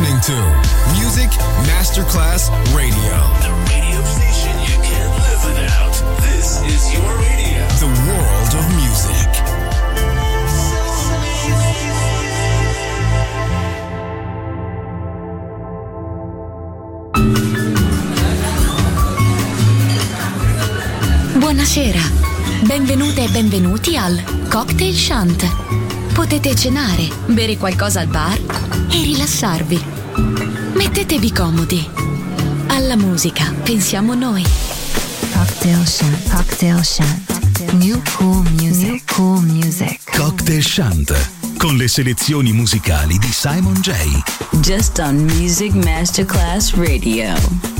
listening to Music Masterclass Radio. The radio station you can't live without. This is your radio. The world of music. Buonasera, benvenute e benvenuti al Cocktail Chant. Potete cenare, bere qualcosa al bar e rilassarvi. Mettetevi comodi. Alla musica pensiamo noi. Cocktail Shant. Cocktail Shant. New cool music. New cool music. Cocktail Shant con le selezioni musicali di Simon J. Just on Music Masterclass Radio.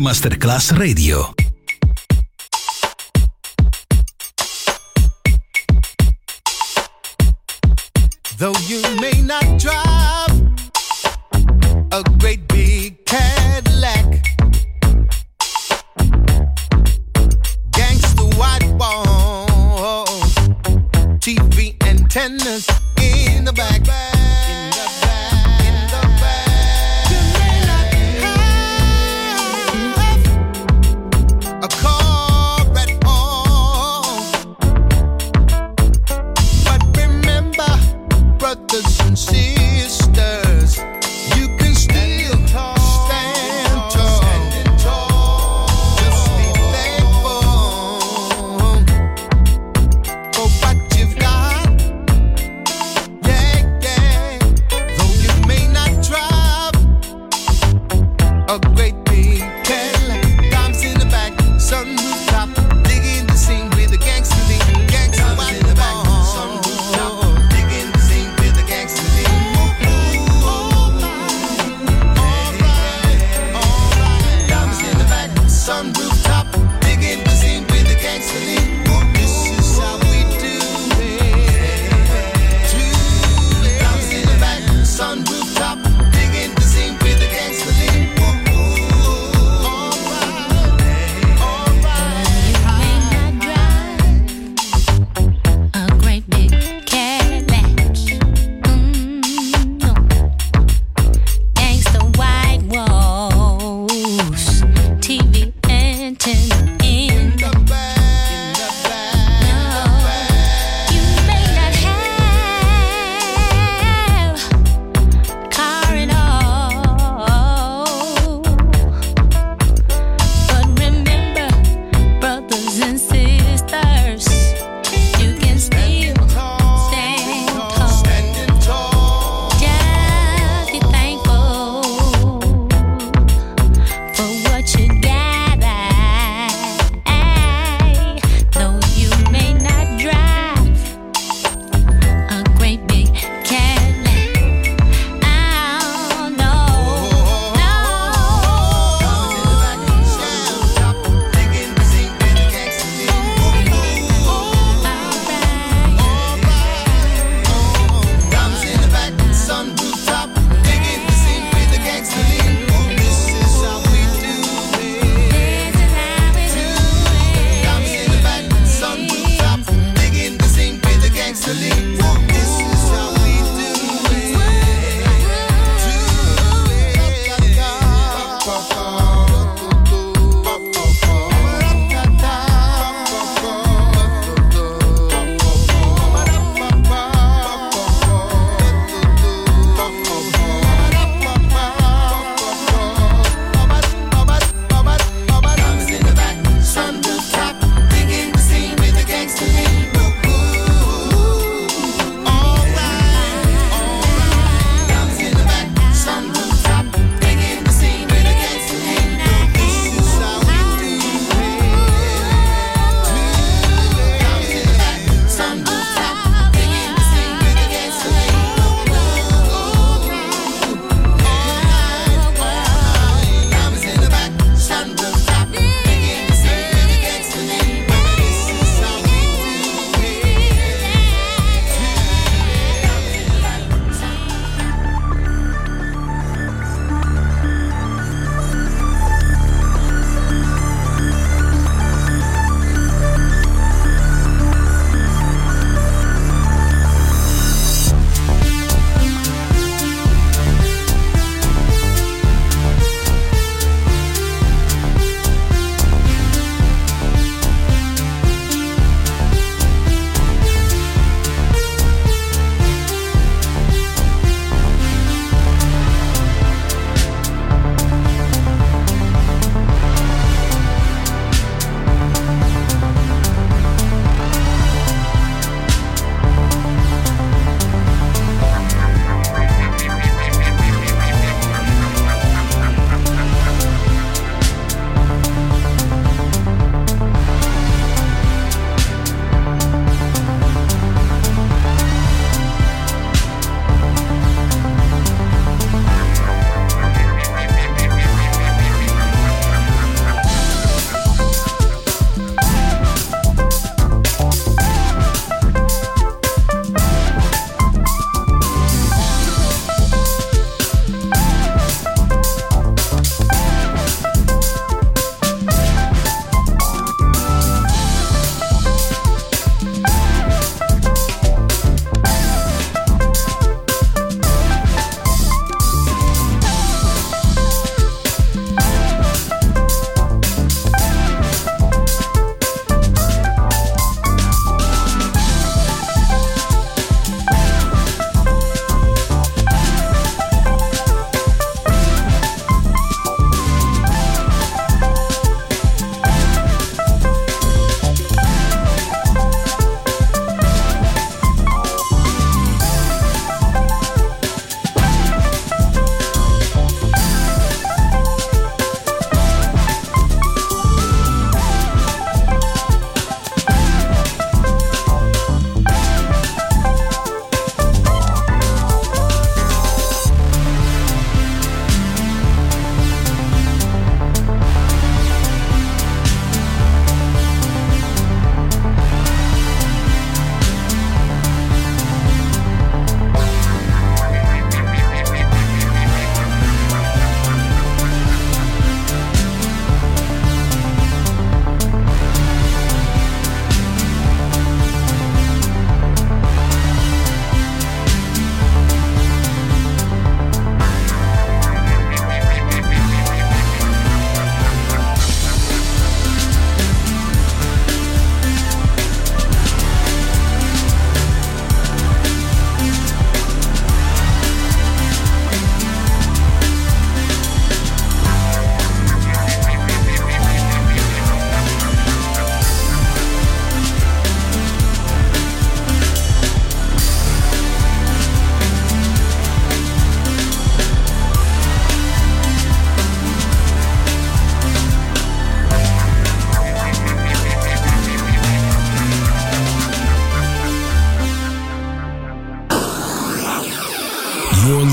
Masterclass Radio.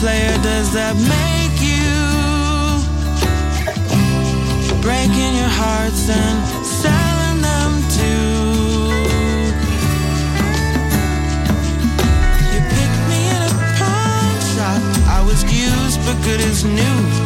Player does that make you? Breaking your hearts and selling them too. You picked me in a pawn shop. I was used but good as new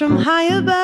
From high above.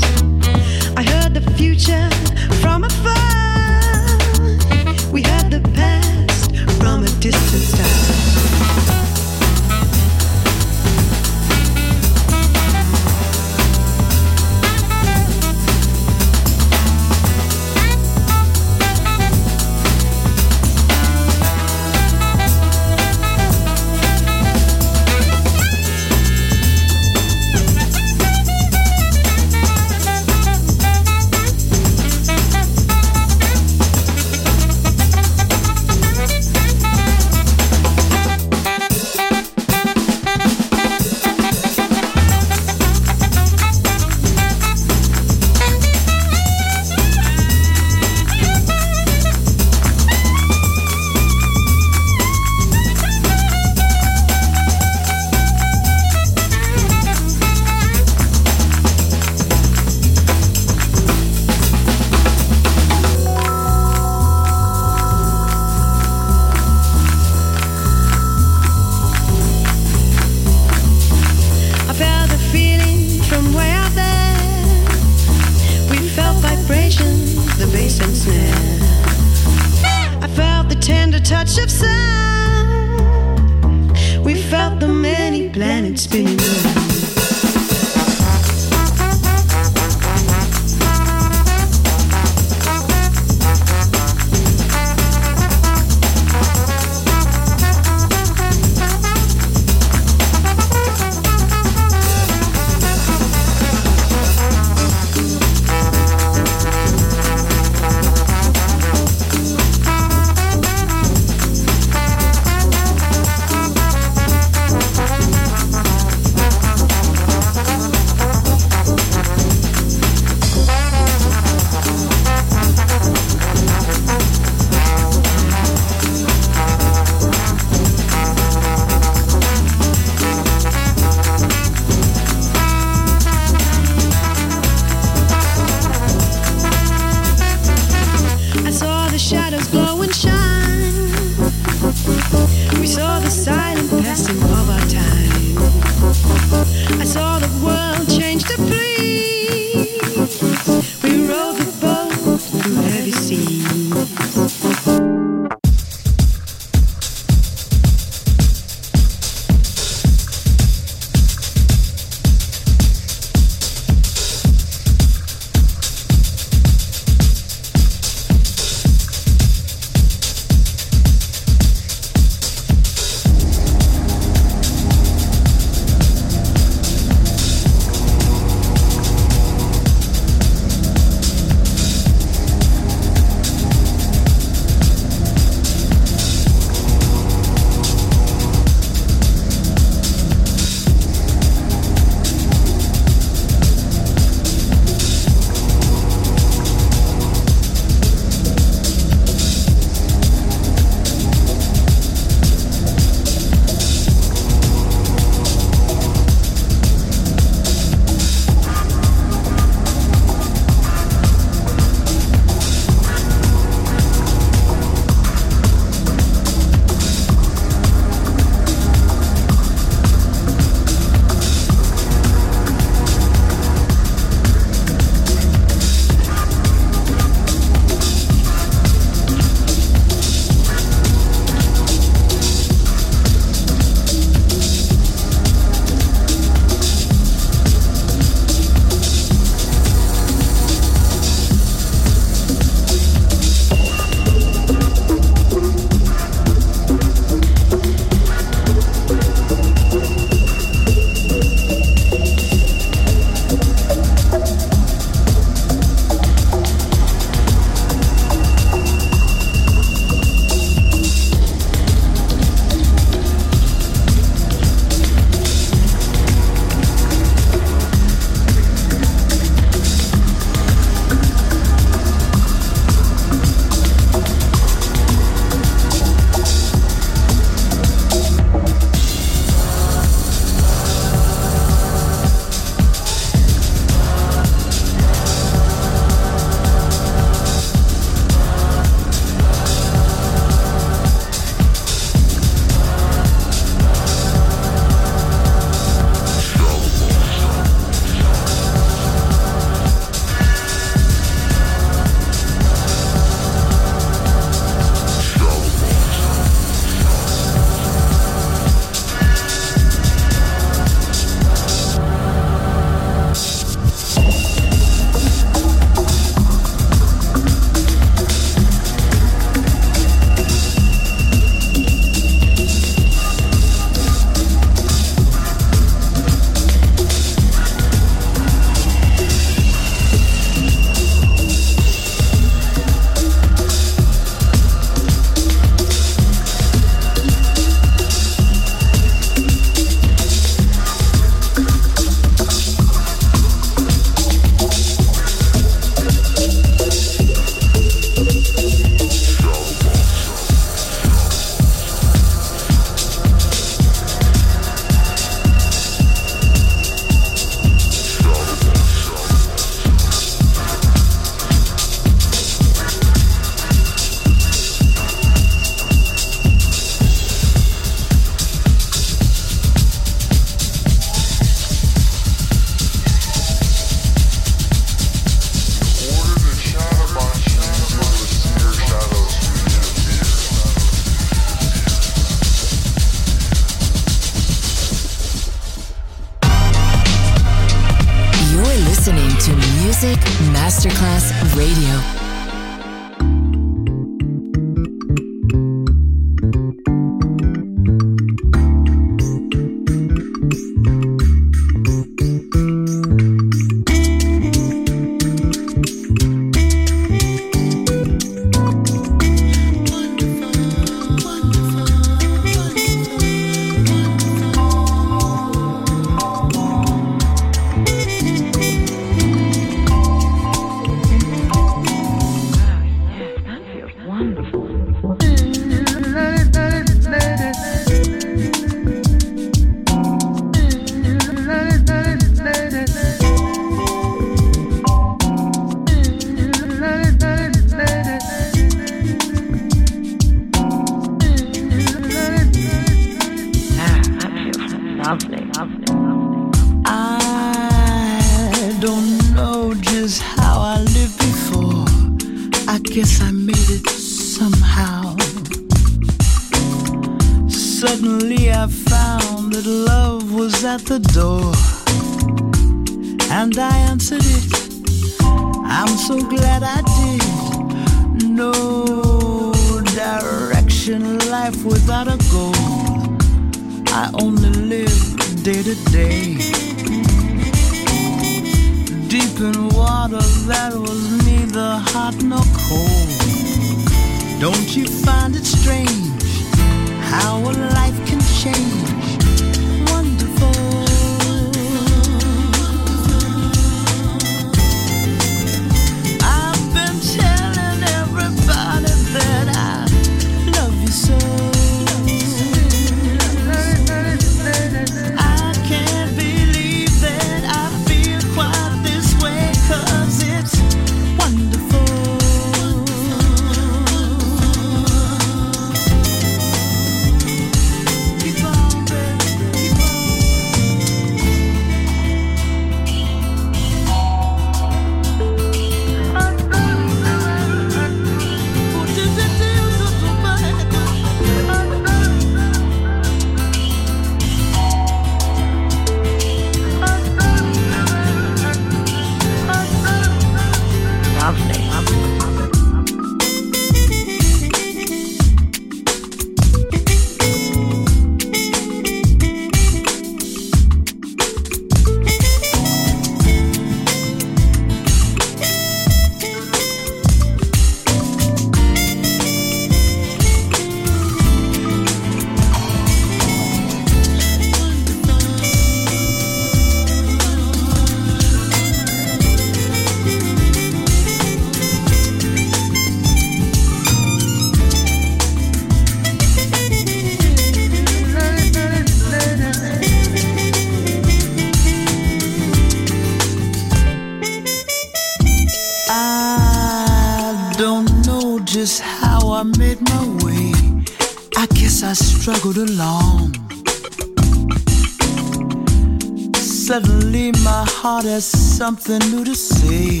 something new to see.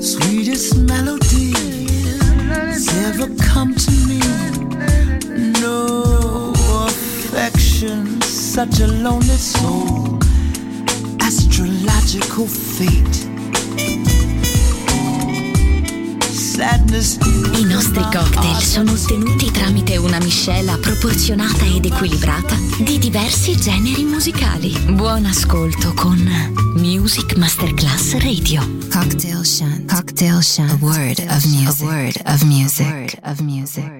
Sweetest melody has ever come to me. No affection, such a lonely soul. Astrological fate. I nostri cocktail sono ottenuti tramite una miscela proporzionata ed equilibrata di diversi generi musicali. Buon ascolto con Music Masterclass Radio. Cocktail Chant. Cocktail Chant. A word of music. A word of music. A word of music.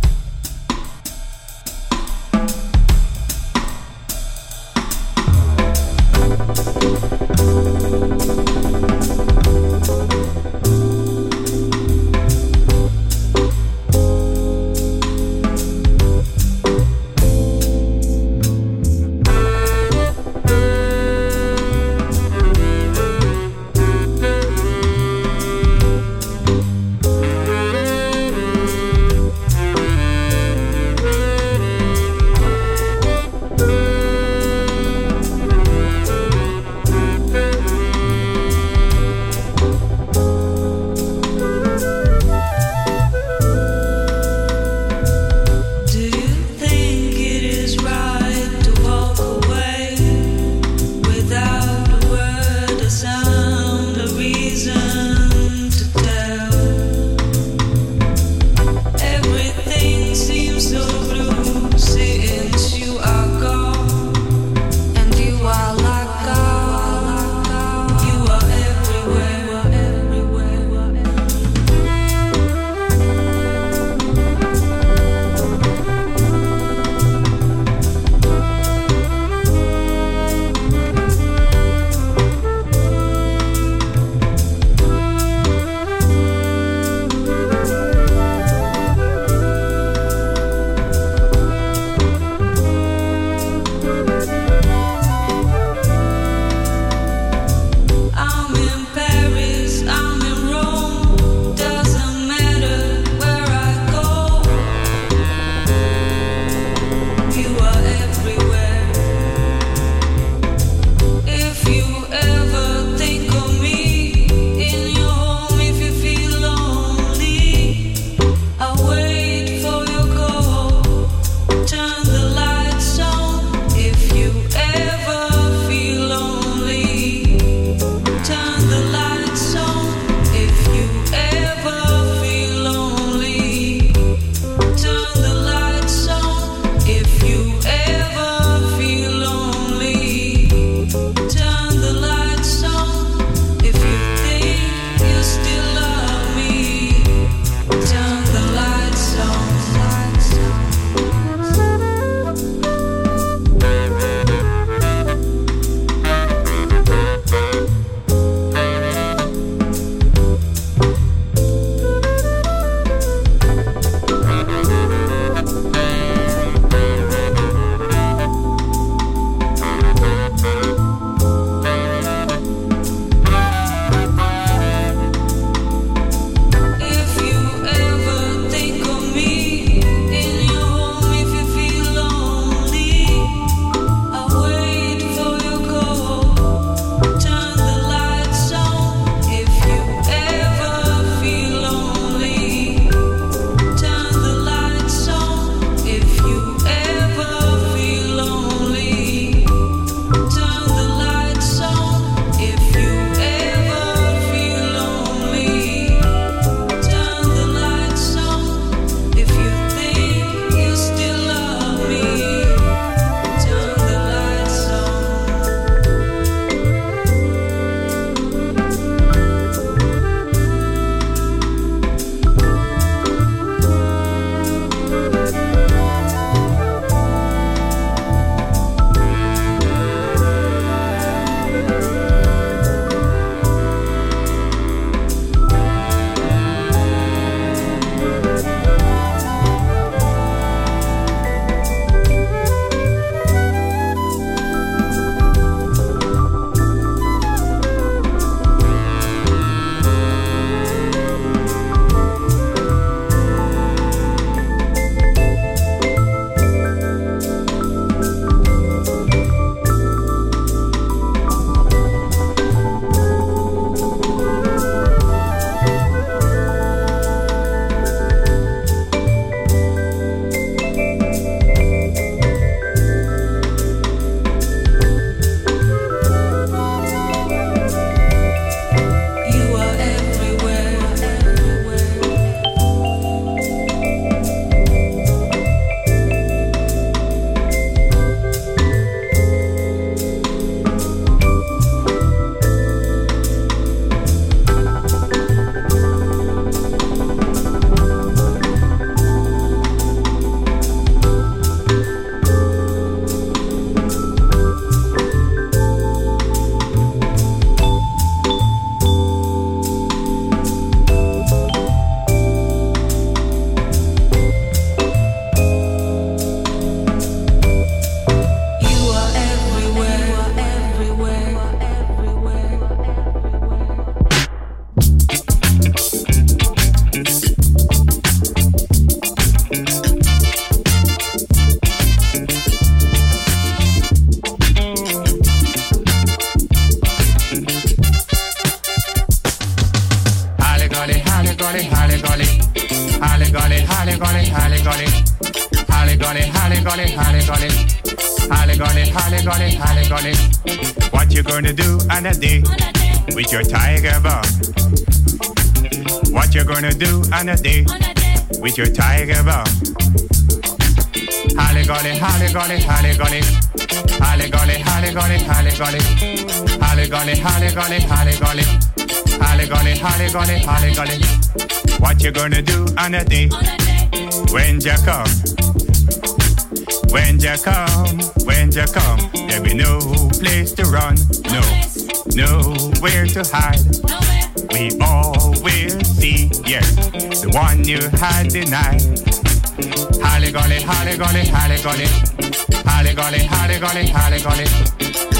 Holly golly, holly golly, holly golly. What you gonna do on a day with your tiger bomb? What you gonna do on a day with your tiger bomb? Holly golly, holly golly, holly golly. Holly golly, holly golly, holly golly. Holly golly, holly golly, holly golly. Holly golly, holly golly, holly golly. What you gonna do on a day when you come? When you come, when you come, there'll be no place to run, no, nowhere to hide. We all will see, yes, the one you had denied. Holly golly, holly golly, holly golly. Holly golly, holly golly, holly golly.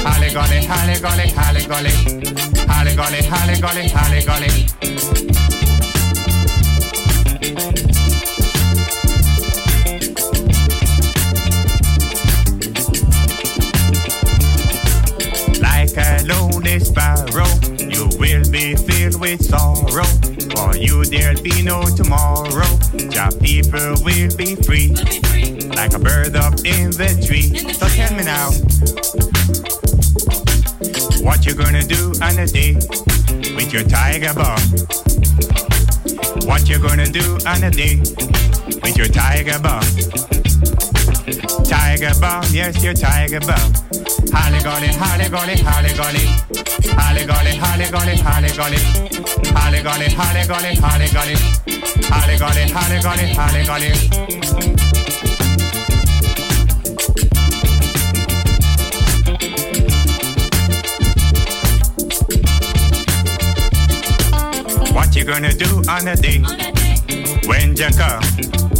Holly golly, holly golly, holly golly. Holly golly, holly golly, holly golly. Lonely sparrow, you will be filled with sorrow. For you there'll be no tomorrow. Your people will be free, like a bird up in the tree. So tell me now, what you gonna do on a day with your tiger bomb? What you gonna do on a day with your tiger bomb? Tiger bomb, yes, your tiger bomb. Holly golly, holly golly, holly golly. Holly golly, holly golly, holly golly. Holly golly, holly golly, holly golly. Holly golly, holly golly, holly golly. What you gonna do on a day when you come?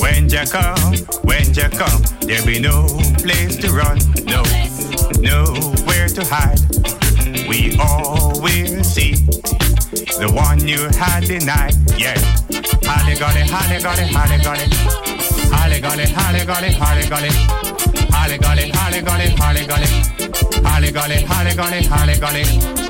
When you come, when you come, there'll be no place to run, no, nowhere to hide. We all will see the one you had denied, yeah. Holly golly, holly golly, holly golly. Holly golly, holly golly, holly golly. Holly golly, holly golly, holly golly. Holly golly, holly golly, holly golly.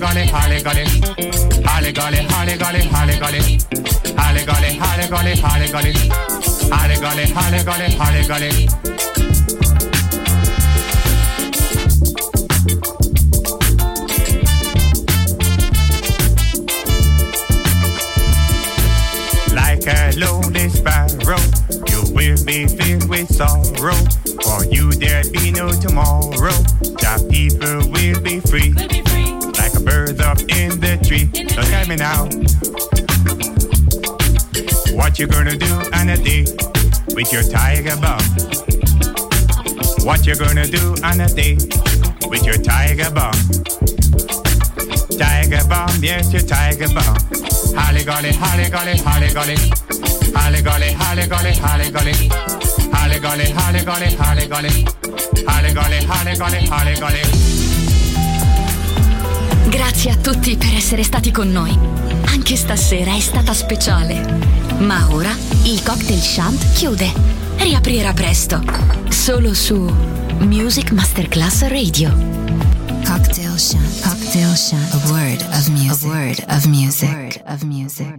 Golly, holly golly, holly golly. Holly golly, holly golly, holly golly. Holly golly, holly golly, holly golly. Holly golly, holly golly. Like a lonely sparrow, you will be filled with sorrow. For you there'll be no tomorrow. The people will be free, like a bird up in the tree. So tell me now, what you gonna do on a day with your tiger bomb? What you gonna do on a day with your tiger bomb? Tiger bomb, yes, your tiger bomb. Holly golly, holly golly, holly golly. Holly golly, holly golly, holly golly. Holly golly, holly golly, holly golly. Holly golly, holly golly, holly golly. Grazie a tutti per essere stati con noi. Anche stasera è stata speciale. Ma ora il cocktail shant chiude. Riaprirà presto. Solo su Music Masterclass Radio. Cocktail Shant. Cocktail Shant. A word of music. A word of music. A word of music.